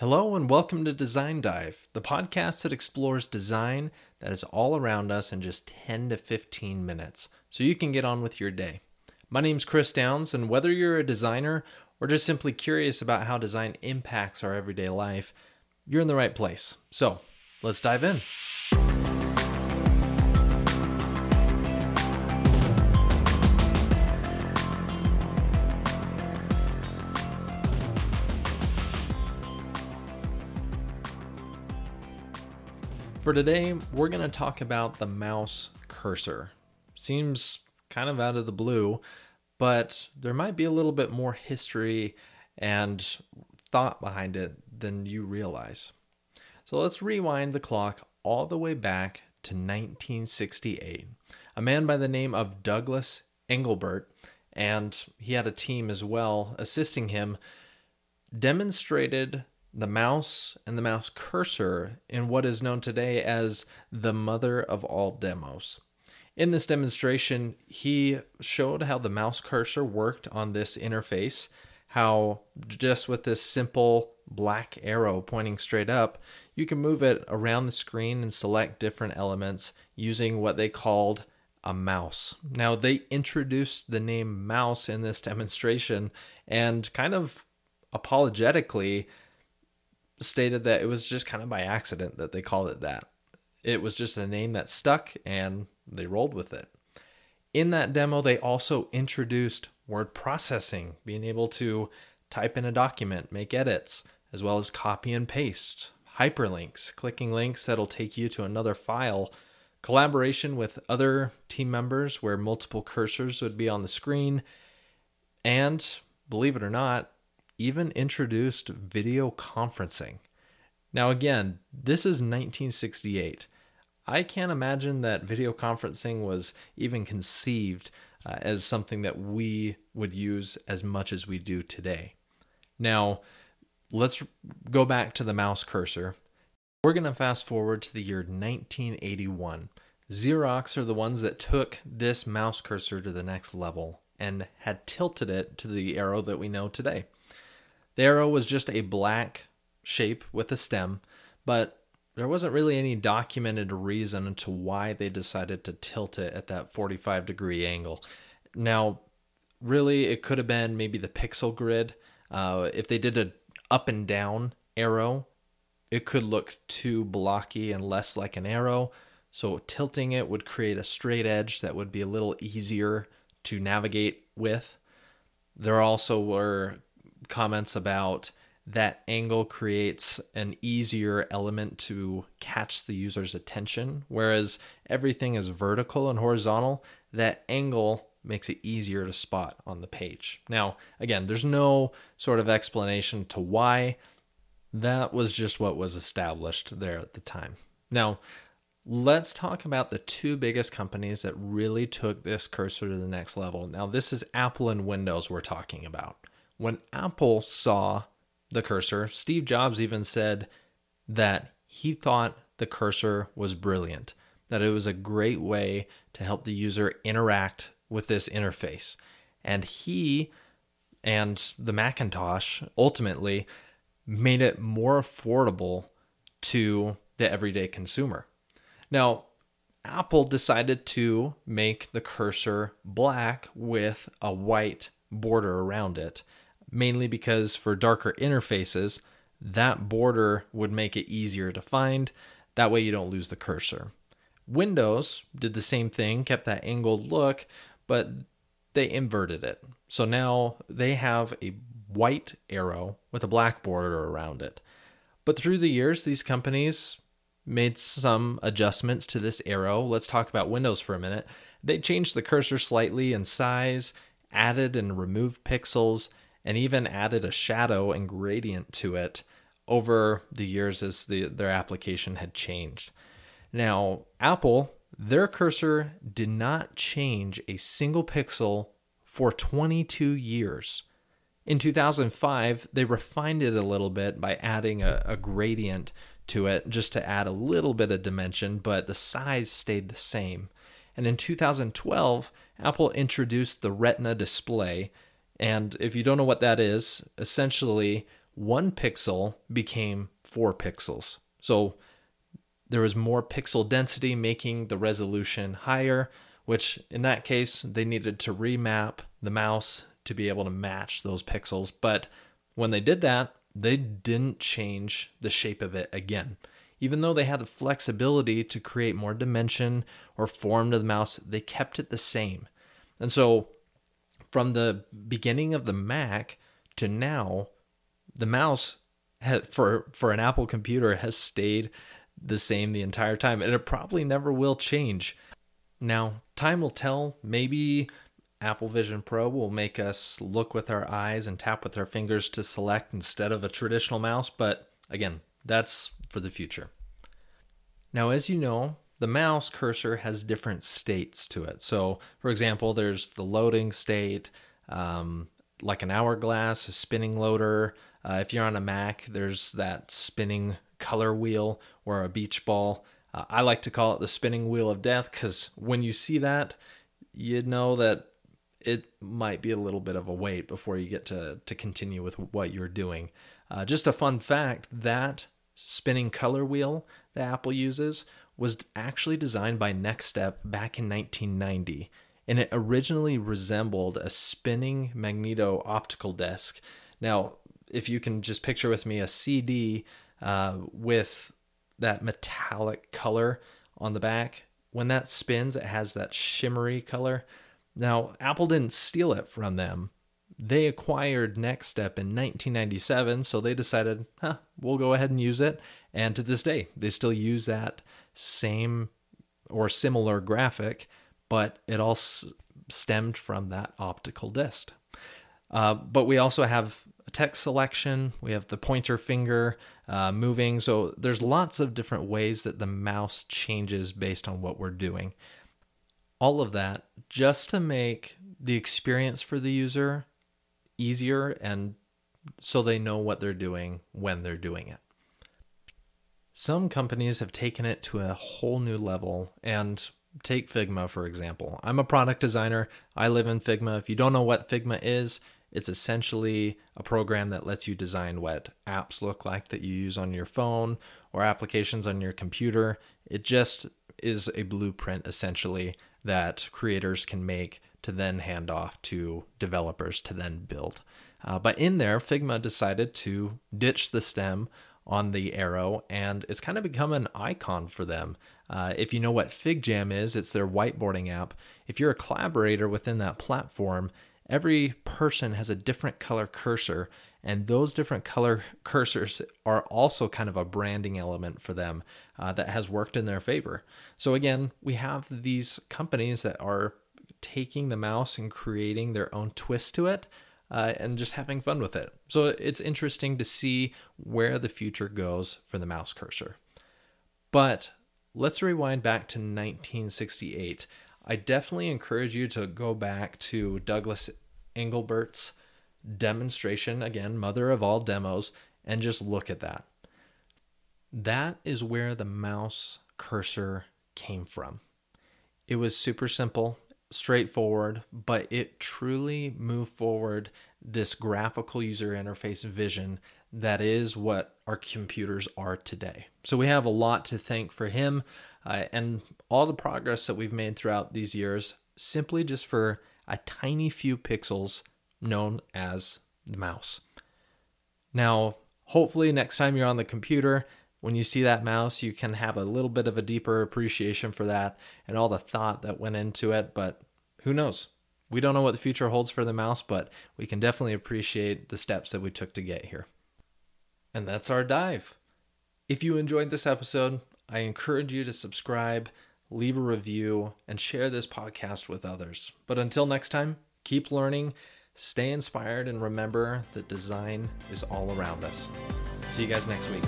Hello, and welcome to Design Dive, the podcast that explores design that is all around us in just 10 to 15 minutes, so you can get on with your day. My name's Chris Downs, and whether you're a designer or just simply curious about how design impacts our everyday life, you're in the right place. So, let's dive in. For today, we're going to talk about the mouse cursor. Seems kind of out of the blue, but there might be a little bit more history and thought behind it than you realize. So let's rewind the clock all the way back to 1968. A man by the name of Douglas Engelbart, and he had a team as well assisting him, demonstrated the mouse and the mouse cursor in what is known today as the mother of all demos. In this demonstration, he showed how the mouse cursor worked on this interface, how just with this simple black arrow pointing straight up, you can move it around the screen and select different elements using what they called a mouse. Now, they introduced the name mouse in this demonstration and kind of apologetically stated that it was just kind of by accident that they called it that. It was just a name that stuck and they rolled with it. In that demo, they also introduced word processing, being able to type in a document, make edits, as well as copy and paste, hyperlinks, clicking links that'll take you to another file, collaboration with other team members where multiple cursors would be on the screen, and believe it or not, even introduced video conferencing. Now, again, this is 1968. I can't imagine that video conferencing was even conceived uh, as something that we would use as much as we do today. Now, let's go back to the mouse cursor. We're going to fast forward to the year 1981. Xerox are the ones that took this mouse cursor to the next level and had tilted it to the arrow that we know today. The arrow was just a black shape with a stem, but there wasn't really any documented reason to why they decided to tilt it at that 45 degree angle. Now, really, it could have been maybe the pixel grid. Uh, if they did a up and down arrow, it could look too blocky and less like an arrow. So tilting it would create a straight edge that would be a little easier to navigate with. There also were comments about that angle creates an easier element to catch the user's attention. Whereas everything is vertical and horizontal, that angle makes it easier to spot on the page. Now, again, there's no sort of explanation to why. That was just what was established there at the time. Now, let's talk about the two biggest companies that really took this cursor to the next level. Now, this is Apple and Windows we're talking about. When Apple saw the cursor, Steve Jobs even said that he thought the cursor was brilliant, that it was a great way to help the user interact with this interface. And he and the Macintosh ultimately made it more affordable to the everyday consumer. Now, Apple decided to make the cursor black with a white border around it mainly because for darker interfaces, that border would make it easier to find. That way you don't lose the cursor. Windows did the same thing, kept that angled look, but they inverted it. So now they have a white arrow with a black border around it. But through the years, these companies made some adjustments to this arrow. Let's talk about Windows for a minute. They changed the cursor slightly in size, added and removed pixels, and even added a shadow and gradient to it over the years as the, their application had changed. Now, Apple, their cursor did not change a single pixel for 22 years. In 2005, they refined it a little bit by adding a, a, gradient to it just to add a little bit of dimension, but the size stayed the same. And in 2012, Apple introduced the Retina display, and if you don't know what that is, essentially one pixel became four pixels. So there was more pixel density, making the resolution higher, which in that case, they needed to remap the mouse to be able to match those pixels. But when they did that, they didn't change the shape of it again. Even though they had the flexibility to create more dimension or form to the mouse, they kept it the same. And so from the beginning of the Mac to now, the mouse for for an Apple computer has stayed the same the entire time and it probably never will change. Now, time will tell. Maybe Apple Vision Pro will make us look with our eyes and tap with our fingers to select instead of a traditional mouse, but again, that's for the future. Now, as you know, the mouse cursor has different states to it. So, for example, there's the loading state, um, like an hourglass, a spinning loader. Uh, if you're on a Mac, there's that spinning color wheel or a beach ball. Uh, I like to call it the spinning wheel of death because when you see that, you know that it might be a little bit of a wait before you get to, to continue with what you're doing. Uh, just a fun fact that spinning color wheel that Apple uses was actually designed by NeXTSTEP back in 1990, and it originally resembled a spinning magneto optical disc. Now, if you can just picture with me a CD uh, with that metallic color on the back, when that spins, it has that shimmery color. Now, Apple didn't steal it from them. They acquired NeXTSTEP in 1997, so they decided, huh, we'll go ahead and use it. And to this day, they still use that same or similar graphic, but it all stemmed from that optical disc. Uh, but we also have text selection, we have the pointer finger uh, moving. So there's lots of different ways that the mouse changes based on what we're doing. All of that just to make the experience for the user easier and so they know what they're doing when they're doing it. Some companies have taken it to a whole new level and take Figma for example. I'm a product designer. I live in Figma. If you don't know what Figma is, it's essentially a program that lets you design what apps look like that you use on your phone or applications on your computer. It just is a blueprint essentially that creators can make to then hand off to developers to then build. Uh, but in there, Figma decided to ditch the stem on the arrow, and it's kind of become an icon for them. Uh, if you know what FigJam is, it's their whiteboarding app. If you're a collaborator within that platform, every person has a different color cursor and those different color cursors are also kind of a branding element for them uh, that has worked in their favor so again we have these companies that are taking the mouse and creating their own twist to it uh, and just having fun with it so it's interesting to see where the future goes for the mouse cursor but let's rewind back to 1968 I definitely encourage you to go back to Douglas Engelbart's demonstration, again, mother of all demos, and just look at that. That is where the mouse cursor came from. It was super simple, straightforward, but it truly moved forward this graphical user interface vision that is what our computers are today. So we have a lot to thank for him uh, and all the progress that we've made throughout these years, simply just for a tiny few pixels known as the mouse. Now, hopefully, next time you're on the computer, when you see that mouse, you can have a little bit of a deeper appreciation for that and all the thought that went into it. But who knows? We don't know what the future holds for the mouse, but we can definitely appreciate the steps that we took to get here. And that's our dive. If you enjoyed this episode, I encourage you to subscribe, leave a review, and share this podcast with others. But until next time, keep learning Stay inspired and remember that design is all around us. See you guys next week.